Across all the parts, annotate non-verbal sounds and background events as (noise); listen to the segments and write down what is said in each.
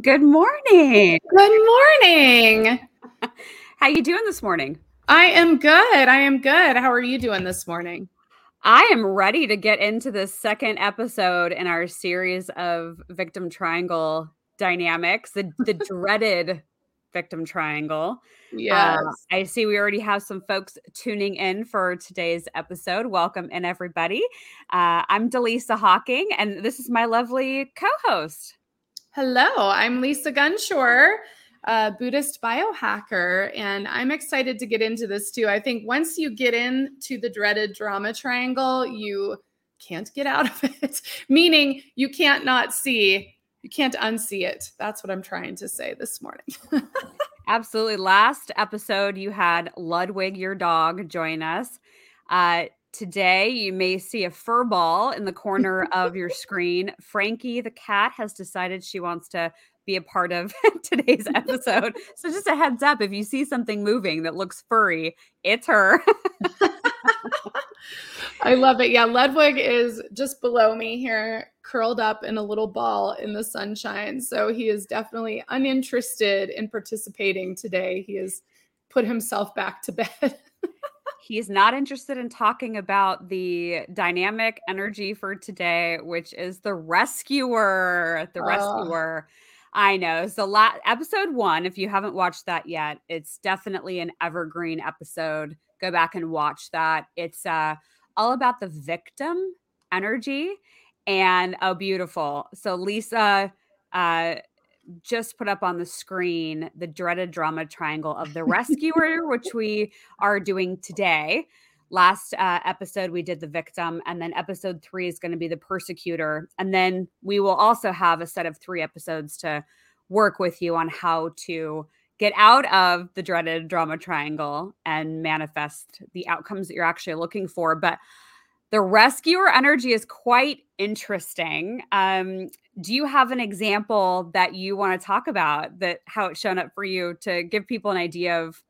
Good morning. Good morning. (laughs) How you doing this morning? I am good. I am good. How are you doing this morning? I am ready to get into the second episode in our series of victim triangle dynamics, the, the (laughs) dreaded victim triangle. Yes. Uh, I see we already have some folks tuning in for today's episode. Welcome in, everybody. Uh, I'm Delisa Hawking, and this is my lovely co host. Hello, I'm Lisa Gunshore, a Buddhist biohacker, and I'm excited to get into this too. I think once you get into the dreaded drama triangle, you can't get out of (laughs) it, meaning you can't not see, you can't unsee it. That's what I'm trying to say this morning. (laughs) Absolutely. Last episode, you had Ludwig, your dog, join us. Uh, today, you may see a fur ball in the corner of your screen. Frankie, the cat, has decided she wants to be a part of (laughs) today's episode. (laughs) So, just a heads up if you see something moving that looks furry, it's her. I love it. Yeah, Ludwig is just below me here, curled up in a little ball in the sunshine. So he is definitely uninterested in participating today. He has put himself back to bed. (laughs) He's not interested in talking about the dynamic energy for today, which is the rescuer. The rescuer. I know. So, la- episode one, if you haven't watched that yet, it's definitely an evergreen episode. Go back and watch that. It's uh, all about the victim energy and oh, beautiful. So, Lisa uh, just put up on the screen the dreaded drama triangle of the (laughs) rescuer, which we are doing today. Last uh, episode, we did the victim, and then episode three is going to be the persecutor. And then we will also have a set of three episodes to work with you on how to get out of the dreaded drama triangle and manifest the outcomes that you're actually looking for. But the rescuer energy is quite interesting. Um, do you have an example that you want to talk about that how it's shown up for you to give people an idea of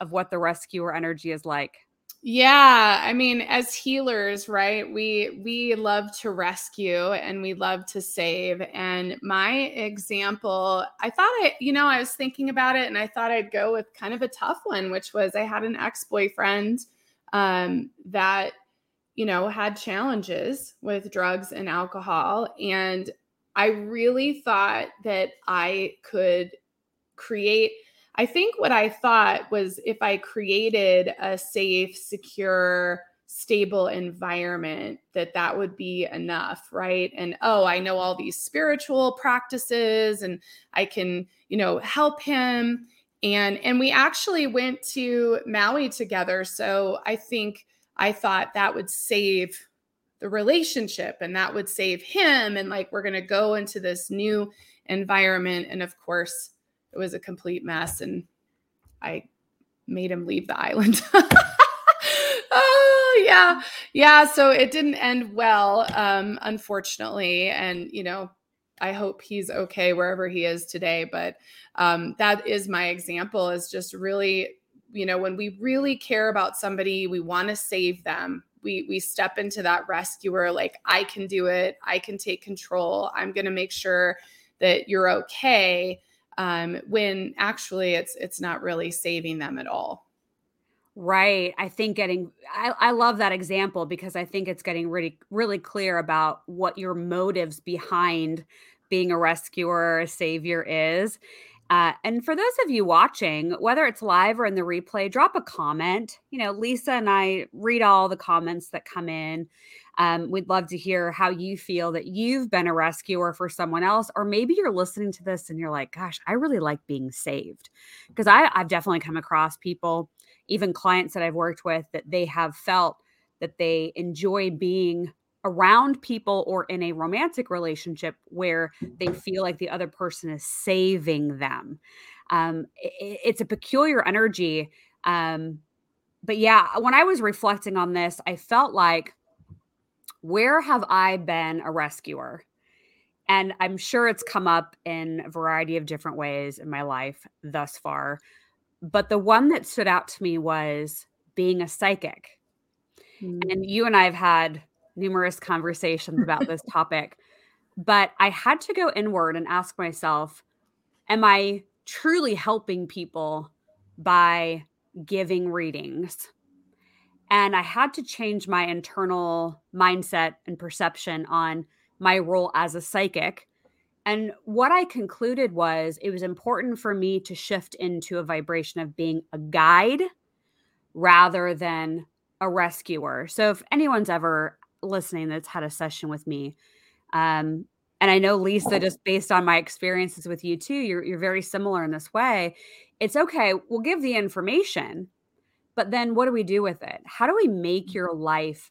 of what the rescuer energy is like? Yeah, I mean, as healers, right? We we love to rescue and we love to save. And my example, I thought I, you know, I was thinking about it and I thought I'd go with kind of a tough one, which was I had an ex-boyfriend um, that, you know, had challenges with drugs and alcohol. And I really thought that I could create I think what I thought was if I created a safe, secure, stable environment that that would be enough right? And oh i know all these spiritual practices and i can you know help him. And and we actually went to maui together so i think i thought that would save the relationship and that would save him and like we're going to go into this new environment and of course it was a complete mess and I made him leave the island. (laughs) oh yeah. Yeah. So it didn't end well, um, unfortunately. And you know, I hope he's okay wherever he is today. But um, that is my example is just really, you know, when we really care about somebody, we want to save them. We, we step into that rescuer like i can do it i can take control i'm going to make sure that you're okay um, when actually it's it's not really saving them at all. Right. I think getting I, I love that example because I think it's getting really really clear about what your motives behind being a rescuer, a savior is. Uh, and for those of you watching, whether it's live or in the replay, drop a comment. You know, Lisa and I read all the comments that come in. Um, we'd love to hear how you feel that you've been a rescuer for someone else, or maybe you're listening to this and you're like, gosh, I really like being saved. Because I've definitely come across people, even clients that I've worked with, that they have felt that they enjoy being around people or in a romantic relationship where they feel like the other person is saving them. Um, it, it's a peculiar energy. Um, but yeah, when I was reflecting on this, I felt like where have I been a rescuer? And I'm sure it's come up in a variety of different ways in my life thus far. But the one that stood out to me was being a psychic. Mm. And you and I have had numerous conversations about this (laughs) topic. But I had to go inward and ask myself, am I truly helping people by giving readings? And I had to change my internal mindset and perception on my role as a psychic. And what I concluded was it was important for me to shift into a vibration of being a guide rather than a rescuer. So if anyone's ever listening that's had a session with me, um, and I know Lisa, just based on my experiences with you too, you're you're very similar in this way. It's okay. We'll give the information, but then what do we do with it? How do we make mm. your life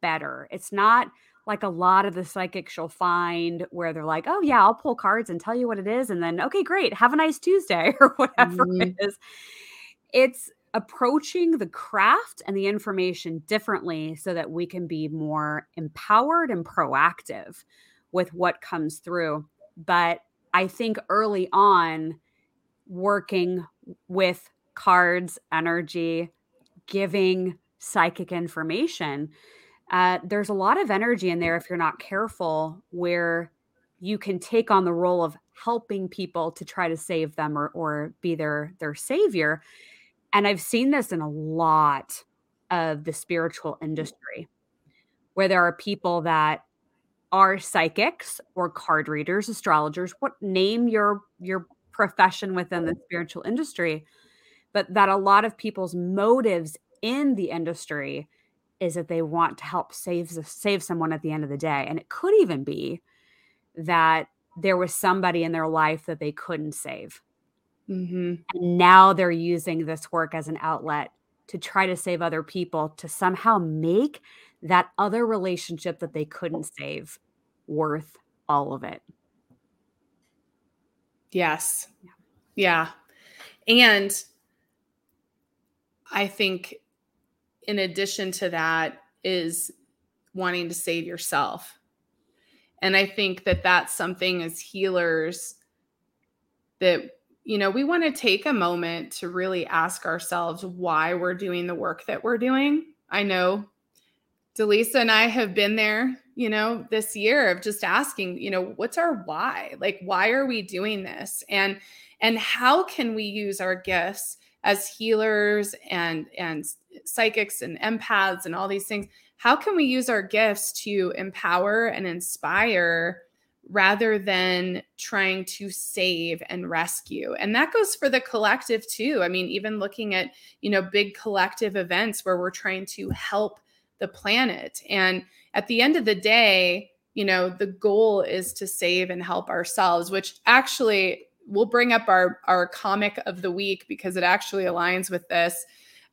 better? It's not like a lot of the psychics you'll find where they're like, oh, yeah, I'll pull cards and tell you what it is. And then, okay, great. Have a nice Tuesday (laughs) or whatever mm-hmm. it is. It's approaching the craft and the information differently so that we can be more empowered and proactive with what comes through. But I think early on, working with cards, energy, giving psychic information, uh, there's a lot of energy in there if you're not careful, where you can take on the role of helping people to try to save them or, or be their their savior. And I've seen this in a lot of the spiritual mm. industry, where there are people that are psychics or card readers, astrologers, what name your your profession within the spiritual industry, but that a lot of people's motives in the industry is that they want to help save save someone at the end of the day. And it could even be that there was somebody in their life that they couldn't save. Mm-hmm. And now they're using this work as an outlet to try to save other people to somehow make that other relationship that they couldn't save worth all of it. Yes. Yeah. And I think in addition to that is wanting to save yourself. And I think that that's something as healers that you know, we want to take a moment to really ask ourselves why we're doing the work that we're doing. I know Delisa and I have been there, you know, this year of just asking, you know, what's our why? Like, why are we doing this? And and how can we use our gifts as healers and and psychics and empaths and all these things how can we use our gifts to empower and inspire rather than trying to save and rescue. And that goes for the collective too. I mean even looking at you know big collective events where we're trying to help the planet. And at the end of the day you know the goal is to save and help ourselves which actually we'll bring up our our comic of the week because it actually aligns with this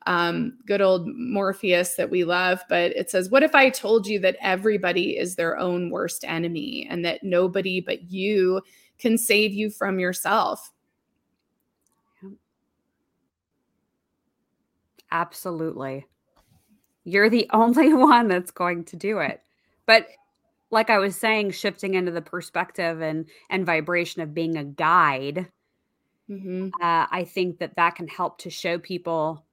um, good old Morpheus that we love. But it says, What if I told you that everybody is their own worst enemy and that nobody but you can save you from yourself? Absolutely. You're the (laughs) only one that's going to do it. But like I was saying, shifting into the perspective and and vibration of being a guide, mm-hmm. uh, I think that that can help to show people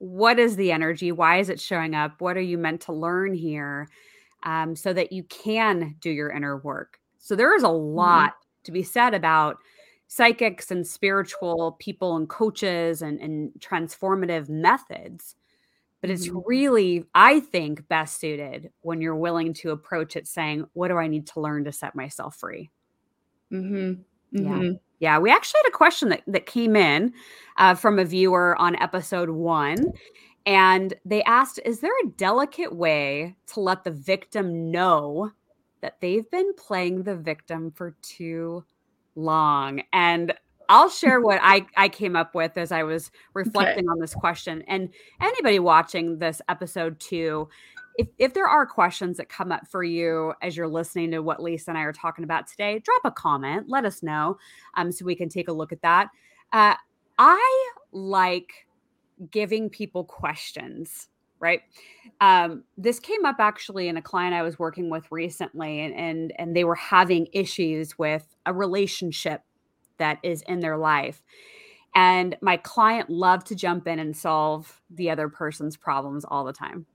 what is the energy, why is it showing up, what are you meant to learn here, um, so that you can do your inner work. So there is a mm-hmm. lot mm-hmm. to be said about psychics and spiritual people and coaches and, and transformative methods but it's mm-hmm. really i think best suited when you're willing to approach it saying what do i need to learn to set myself free mm-hmm. Mm-hmm. yeah yeah we actually had a question that, that came in uh, from a viewer on episode one and they asked is there a delicate way to let the victim know that they've been playing the victim for too long and I'll share what I, I came up with as I was (laughs) reflecting okay. on this question. And anybody watching this episode too, if, if there are questions that come up for you as you're listening to what Lisa and I are talking about today, drop a comment, let us know um, so we can take a look at that. Uh, I like giving people questions right um, this came up actually in a client i was working with recently and, and and they were having issues with a relationship that is in their life. And my client loved to jump in and solve the other person's problems all the time.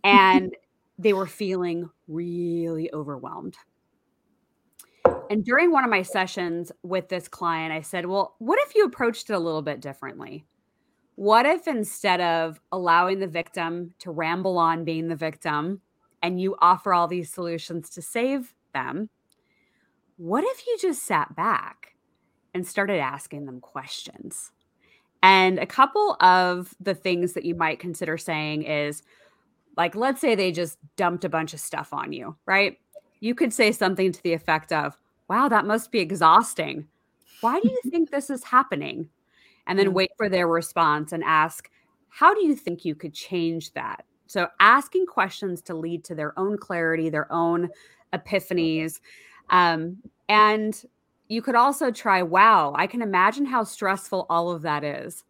(laughs) And they were feeling really overwhelmed. And during one of my sessions with this client, I said, Well, what if you approached it a little bit differently? What if instead of allowing the victim to ramble on being the victim and you offer all these solutions to save them, what if you just sat back and started asking them questions? And a couple of the things that you might consider saying is like, let's say they just dumped a bunch of stuff on you, right? You could say something to the effect of, wow, that must be exhausting. Why do you (laughs) think this is happening? And then wait for their response and ask, how do you think you could change that? So, asking questions to lead to their own clarity, their own epiphanies. Um, and you could also try, wow, I can imagine how stressful all of that is.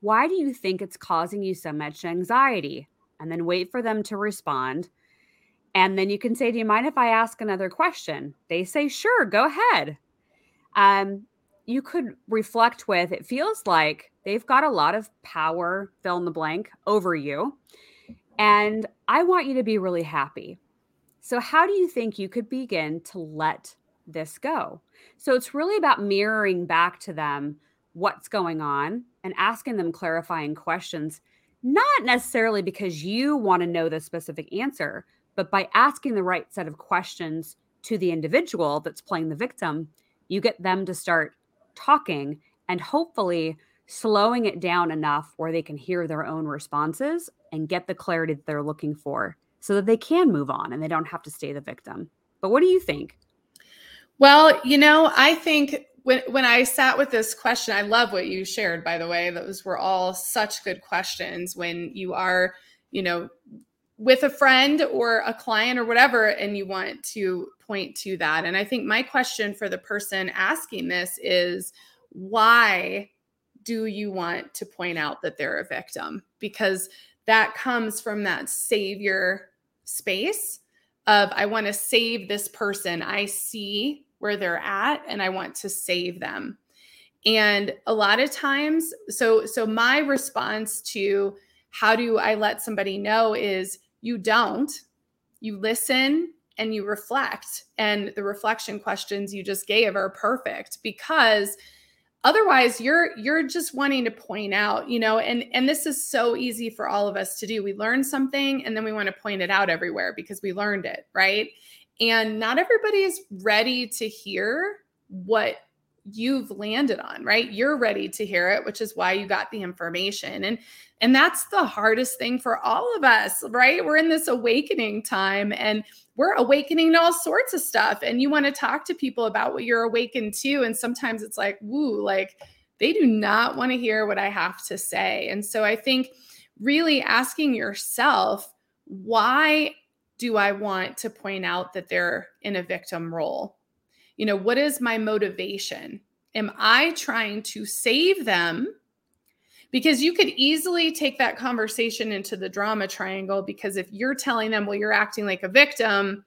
Why do you think it's causing you so much anxiety? And then wait for them to respond. And then you can say, Do you mind if I ask another question? They say, Sure, go ahead. Um, you could reflect with it feels like they've got a lot of power, fill in the blank, over you. And I want you to be really happy. So, how do you think you could begin to let this go? So, it's really about mirroring back to them what's going on and asking them clarifying questions, not necessarily because you want to know the specific answer, but by asking the right set of questions to the individual that's playing the victim, you get them to start talking and hopefully slowing it down enough where they can hear their own responses and get the clarity that they're looking for so that they can move on and they don't have to stay the victim. But what do you think? Well, you know, I think when when I sat with this question, I love what you shared by the way. Those were all such good questions when you are, you know, with a friend or a client or whatever and you want to point to that. And I think my question for the person asking this is why do you want to point out that they're a victim? Because that comes from that savior space of I want to save this person. I see where they're at and I want to save them. And a lot of times so so my response to how do I let somebody know is you don't. You listen and you reflect. And the reflection questions you just gave are perfect because otherwise you're you're just wanting to point out you know and and this is so easy for all of us to do we learn something and then we want to point it out everywhere because we learned it right and not everybody is ready to hear what you've landed on right? You're ready to hear it which is why you got the information. And and that's the hardest thing for all of us right? We're in this awakening time and we're awakening to all sorts of stuff. And you want to talk to people about what you're awakened to. And sometimes it's like woo like they do not want to hear what i have to say. And so i think really asking yourself why do i want to point out that they're in a victim role you know, what is my motivation? Am I trying to save them? Because you could easily take that conversation into the drama triangle. Because if you're telling them, well, you're acting like a victim,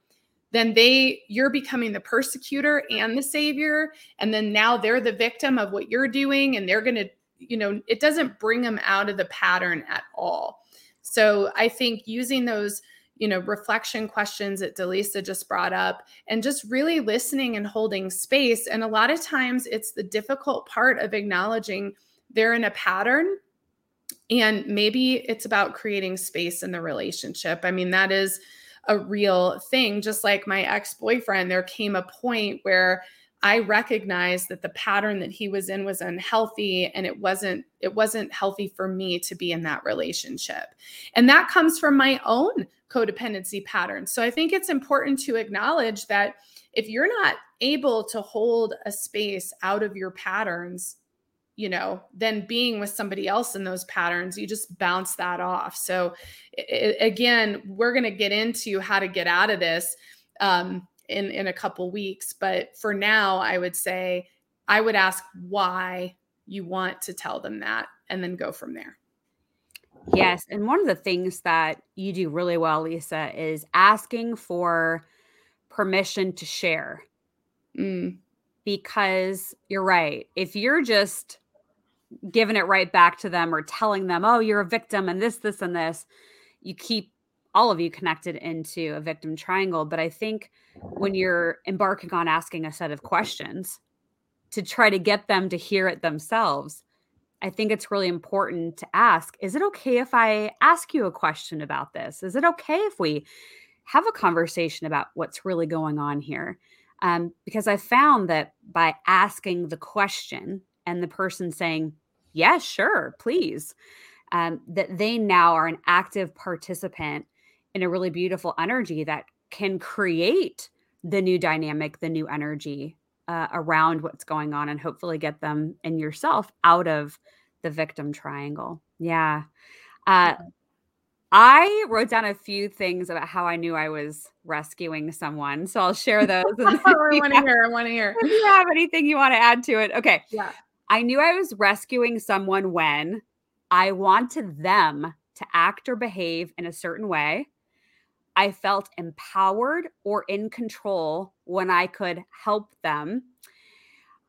then they you're becoming the persecutor and the savior and then now they're the victim of what you're doing and they're going to you know it doesn't bring them out of the pattern at all so i think using those you know, reflection questions that Delisa just brought up, and just really listening and holding space. And a lot of times it's the difficult part of acknowledging they're in a pattern. And maybe it's about creating space in the relationship. I mean, that is a real thing. Just like my ex boyfriend, there came a point where I recognized that the pattern that he was in was unhealthy and it wasn't it wasn't healthy for me to be in that relationship. And that comes from my own codependency patterns. So I think it's important to acknowledge that if you're not able to hold a space out of your patterns, you know, then being with somebody else in those patterns, you just bounce that off. So it, again, we're going to get into how to get out of this um, in in a couple weeks, but for now, I would say I would ask why you want to tell them that, and then go from there. Yes. And one of the things that you do really well, Lisa, is asking for permission to share. Mm. Because you're right. If you're just giving it right back to them or telling them, oh, you're a victim and this, this, and this, you keep all of you connected into a victim triangle, but I think when you're embarking on asking a set of questions to try to get them to hear it themselves, I think it's really important to ask Is it okay if I ask you a question about this? Is it okay if we have a conversation about what's really going on here? Um, because I found that by asking the question and the person saying, Yes, yeah, sure, please, um, that they now are an active participant in a really beautiful energy that can create the new dynamic, the new energy uh, around what's going on, and hopefully get them and yourself out of the victim triangle. Yeah. Uh, I wrote down a few things about how I knew I was rescuing someone. So I'll share those. (laughs) I want to hear. I want to hear. If you have anything you want to add to it. Okay. Yeah. I knew I was rescuing someone when I wanted them to act or behave in a certain way. I felt empowered or in control when I could help them.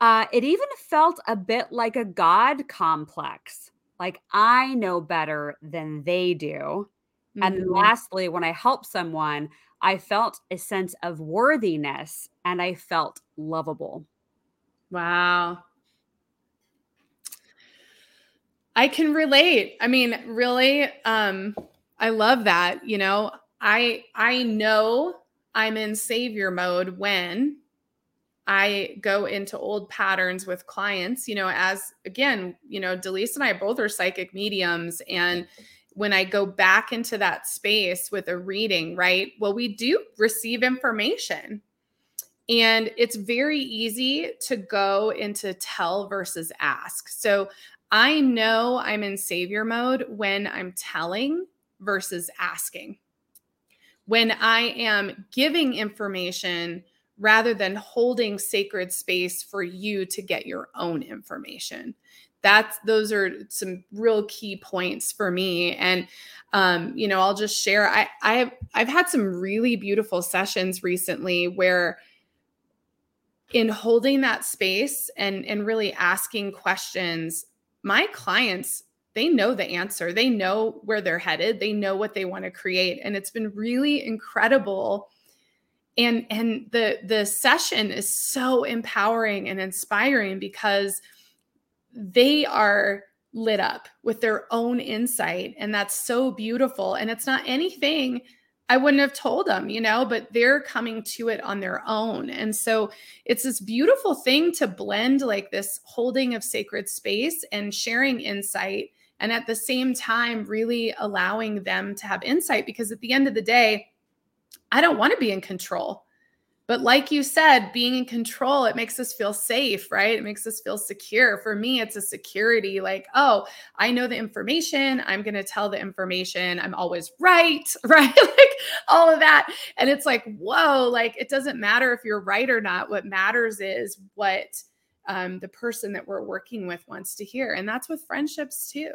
Uh, it even felt a bit like a God complex, like I know better than they do. Mm-hmm. And lastly, when I help someone, I felt a sense of worthiness and I felt lovable. Wow. I can relate. I mean, really, um, I love that. You know, I I know I'm in savior mode when I go into old patterns with clients, you know, as again, you know, Delise and I both are psychic mediums. And when I go back into that space with a reading, right? Well, we do receive information. And it's very easy to go into tell versus ask. So I know I'm in savior mode when I'm telling versus asking when I am giving information rather than holding sacred space for you to get your own information. That's those are some real key points for me. And um, you know, I'll just share. I I have I've had some really beautiful sessions recently where in holding that space and and really asking questions, my clients they know the answer. They know where they're headed. They know what they want to create. And it's been really incredible. And and the the session is so empowering and inspiring because they are lit up with their own insight and that's so beautiful and it's not anything I wouldn't have told them, you know, but they're coming to it on their own. And so it's this beautiful thing to blend like this holding of sacred space and sharing insight and at the same time really allowing them to have insight because at the end of the day i don't want to be in control. But like you said being in control it makes us feel safe right? It makes us feel secure. For me it's a security like oh i know the information. I'm going to tell the information. I'm always right (laughs) right? Like all of that. And it's like whoa like it doesn't matter if you're right or not. What matters is what um, the person that we're working with wants to hear. And that's with friendships too.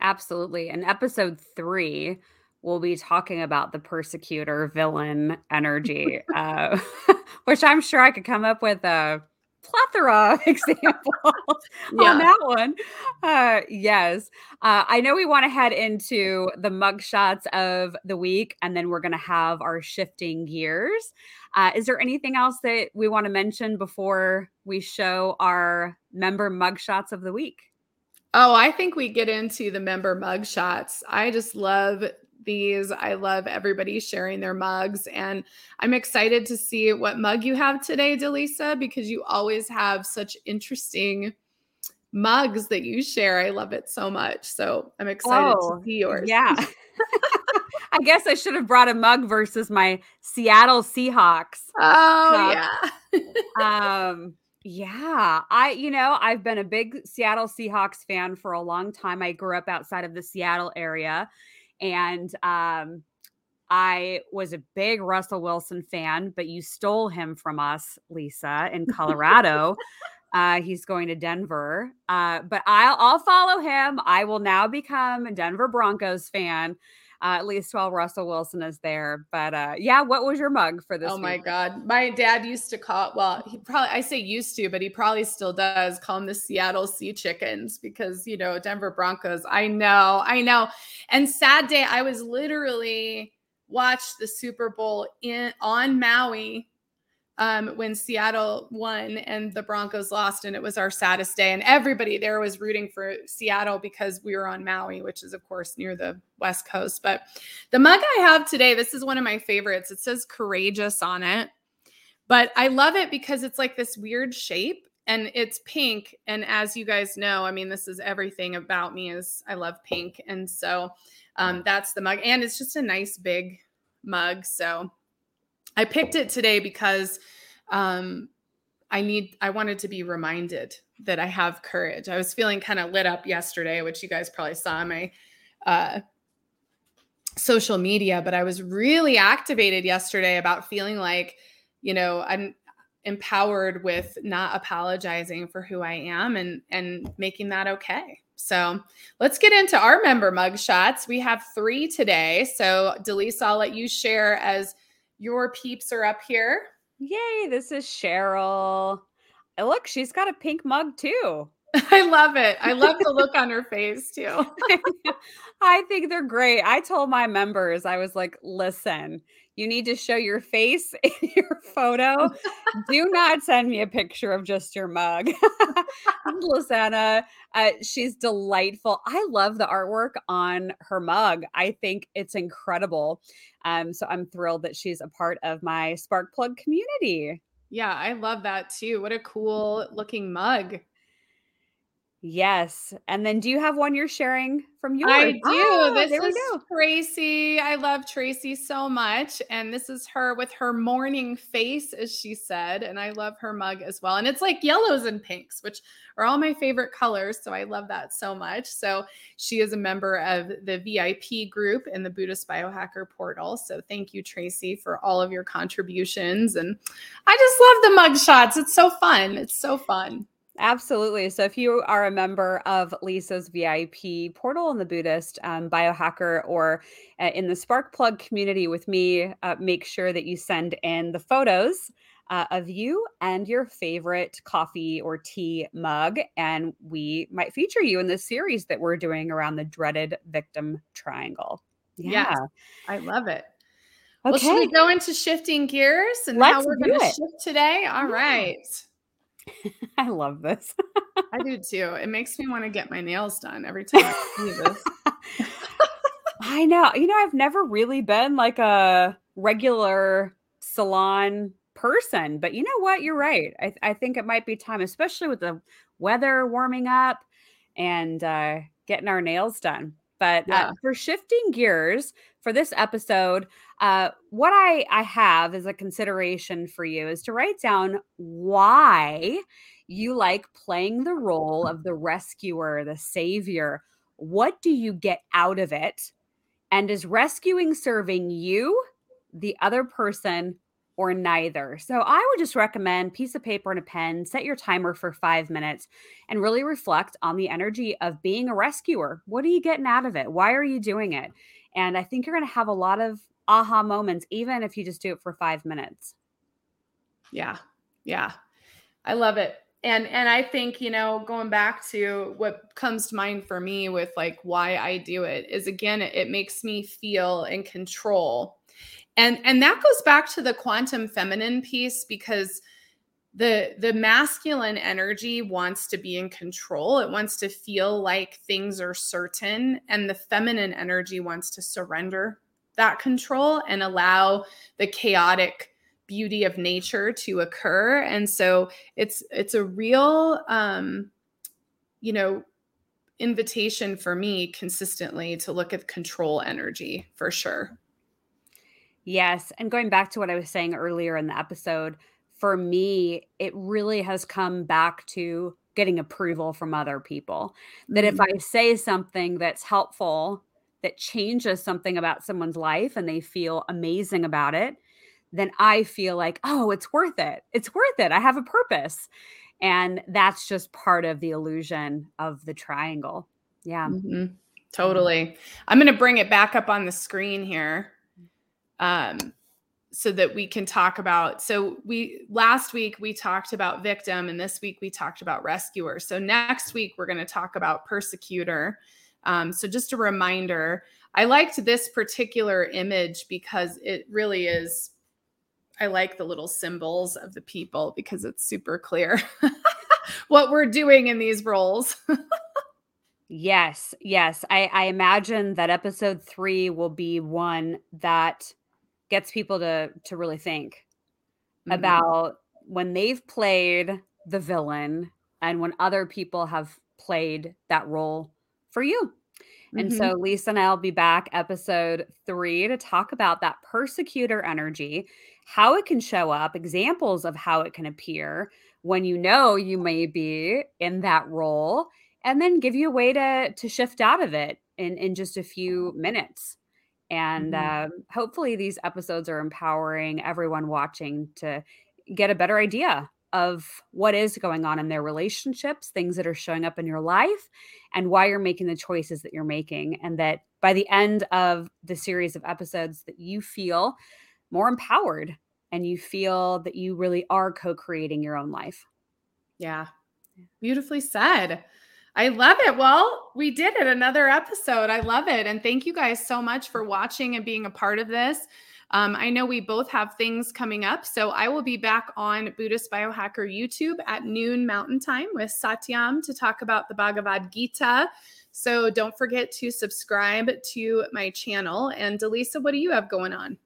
Absolutely. In episode three, we'll be talking about the persecutor villain energy, (laughs) uh, (laughs) which I'm sure I could come up with a plethora of (laughs) examples yeah. on that one. Uh, yes. Uh, I know we want to head into the mugshots of the week, and then we're going to have our shifting gears. Uh, is there anything else that we want to mention before we show our member mugshots of the week? Oh, I think we get into the member mugshots. I just love these. I love everybody sharing their mugs. And I'm excited to see what mug you have today, Delisa, because you always have such interesting mugs that you share. I love it so much. So I'm excited oh, to see yours. Yeah. (laughs) I guess I should have brought a mug versus my Seattle Seahawks. Oh, yeah. um, yeah, I you know, I've been a big Seattle Seahawks fan for a long time. I grew up outside of the Seattle area and um I was a big Russell Wilson fan, but you stole him from us, Lisa, in Colorado. (laughs) uh, he's going to Denver. Uh, but I'll, I'll follow him. I will now become a Denver Broncos fan. Uh, at least while Russell Wilson is there. But uh, yeah, what was your mug for this? Oh week? my God. My dad used to call, well, he probably, I say used to, but he probably still does call them the Seattle Sea Chickens because, you know, Denver Broncos. I know, I know. And sad day, I was literally watched the Super Bowl in on Maui um, when Seattle won and the Broncos lost, and it was our saddest day. And everybody there was rooting for Seattle because we were on Maui, which is, of course, near the West Coast. But the mug I have today, this is one of my favorites. It says courageous on it, but I love it because it's like this weird shape and it's pink. And as you guys know, I mean, this is everything about me is I love pink. And so um, that's the mug. And it's just a nice big mug. So I picked it today because um, I need, I wanted to be reminded that I have courage. I was feeling kind of lit up yesterday, which you guys probably saw on my uh, social media, but I was really activated yesterday about feeling like, you know, I'm empowered with not apologizing for who I am and and making that okay. So let's get into our member mug shots. We have three today. So Delisa, I'll let you share as your peeps are up here. Yay, this is Cheryl. look, she's got a pink mug too. (laughs) I love it. I love the look on her face too. (laughs) I think they're great. I told my members, I was like, listen, you need to show your face (laughs) in your photo. Do not send me a picture of just your mug. Lisanna, uh, she's delightful. I love the artwork on her mug. I think it's incredible. Um, so I'm thrilled that she's a part of my Spark Plug community. Yeah, I love that too. What a cool looking mug. Yes. And then do you have one you're sharing from yours? I do. Oh, this is Tracy. I love Tracy so much. And this is her with her morning face, as she said. And I love her mug as well. And it's like yellows and pinks, which are all my favorite colors. So I love that so much. So she is a member of the VIP group in the Buddhist Biohacker portal. So thank you, Tracy, for all of your contributions. And I just love the mug shots. It's so fun. It's so fun. Absolutely. So if you are a member of Lisa's VIP portal in the Buddhist um, biohacker or uh, in the Spark Plug community with me, uh, make sure that you send in the photos uh, of you and your favorite coffee or tea mug. And we might feature you in this series that we're doing around the dreaded victim triangle. Yeah. Yes, I love it. Okay. Well, should we go into shifting gears and Let's how we're going to shift today? All yeah. right. (laughs) I love this. I do (laughs) too. It makes me want to get my nails done every time I see this. (laughs) I know. You know, I've never really been like a regular salon person, but you know what? You're right. I, I think it might be time, especially with the weather warming up and uh, getting our nails done. But uh, yeah. uh, for shifting gears for this episode, uh, what I, I have as a consideration for you is to write down why you like playing the role of the rescuer, the savior. What do you get out of it? And is rescuing serving you, the other person, or neither. So I would just recommend piece of paper and a pen, set your timer for 5 minutes and really reflect on the energy of being a rescuer. What are you getting out of it? Why are you doing it? And I think you're going to have a lot of aha moments even if you just do it for 5 minutes. Yeah. Yeah. I love it. And and I think, you know, going back to what comes to mind for me with like why I do it is again it, it makes me feel in control and and that goes back to the quantum feminine piece because the the masculine energy wants to be in control. It wants to feel like things are certain and the feminine energy wants to surrender that control and allow the chaotic beauty of nature to occur. And so it's it's a real um you know invitation for me consistently to look at control energy for sure Yes. And going back to what I was saying earlier in the episode, for me, it really has come back to getting approval from other people. That mm-hmm. if I say something that's helpful, that changes something about someone's life and they feel amazing about it, then I feel like, oh, it's worth it. It's worth it. I have a purpose. And that's just part of the illusion of the triangle. Yeah. Mm-hmm. Totally. I'm going to bring it back up on the screen here. Um, so that we can talk about so we last week we talked about victim and this week we talked about rescuer. So next week we're going to talk about persecutor. Um, so just a reminder i liked this particular image because it really is i like the little symbols of the people because it's super clear (laughs) what we're doing in these roles. (laughs) Yes yes. I, I imagine that episode three will be one that gets people to to really think mm-hmm. about when they've played the villain and when other people have played that role for you. And mm-hmm. so Lisa and I'll be back episode three to talk about that persecutor energy, how it can show up, examples of how it can appear when you know you may be in that role, and then give you a way to to shift out of it in, in just a few minutes. And mm-hmm. uh, hopefully, these episodes are empowering everyone watching to get a better idea of what is going on in their relationships, things that are showing up in your life, and why you're making the choices that you're making. And that by the end of the series of episodes, that you feel more empowered and you feel that you really are co creating your own life. Yeah. Beautifully said. I love it. Well, we did it. Another episode. I love it. And thank you guys so much for watching and being a part of this. Um, I know we both have things coming up. So I will be back on Buddhist Biohacker YouTube at noon Mountain Time with Satyam to talk about the Bhagavad Gita. So don't forget to subscribe to my channel. And Delisa, what do you have going on?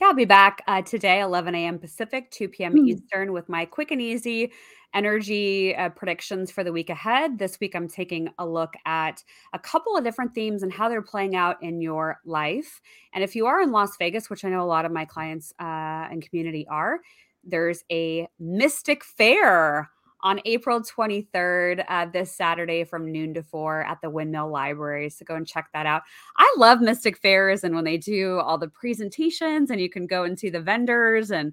Yeah, I'll be back uh, today, 11 a.m. Pacific, 2 p.m. Mm. Eastern, with my quick and easy energy uh, predictions for the week ahead. This week, I'm taking a look at a couple of different themes and how they're playing out in your life. And if you are in Las Vegas, which I know a lot of my clients uh, and community are, there's a Mystic Fair on April 23rd, uh, this Saturday from noon to four at the Windmill Library. So go and check that out. I love Mystic Fairs and when they do all the presentations and you can go and see the vendors. And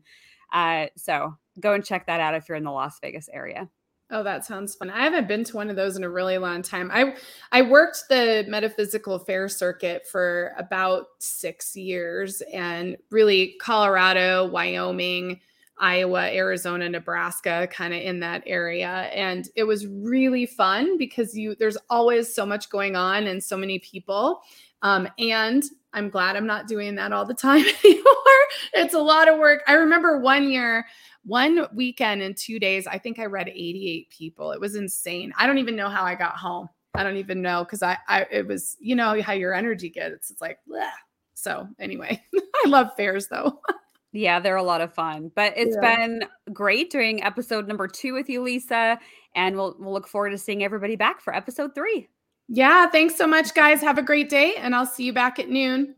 uh, so go and check that out if you're in the Las Vegas area. Oh, that sounds fun. I haven't been to one of those in a really long time. I I worked the metaphysical fair circuit for about 6 years and really Colorado, Wyoming, Iowa, Arizona, Nebraska, kind of in that area. And it was really fun because you there's always so much going on and so many people. Um, and I'm glad I'm not doing that all the time (laughs) anymore. it's a lot of work. I remember one year one weekend in two days, I think I read 88 people. It was insane. I don't even know how I got home. I don't even know because I, I, it was, you know, how your energy gets. It's like, bleh. so anyway, (laughs) I love fairs though. (laughs) yeah, they're a lot of fun. But it's yeah. been great doing episode number two with you, Lisa. And we'll, we'll look forward to seeing everybody back for episode three. Yeah. Thanks so much, guys. Have a great day. And I'll see you back at noon.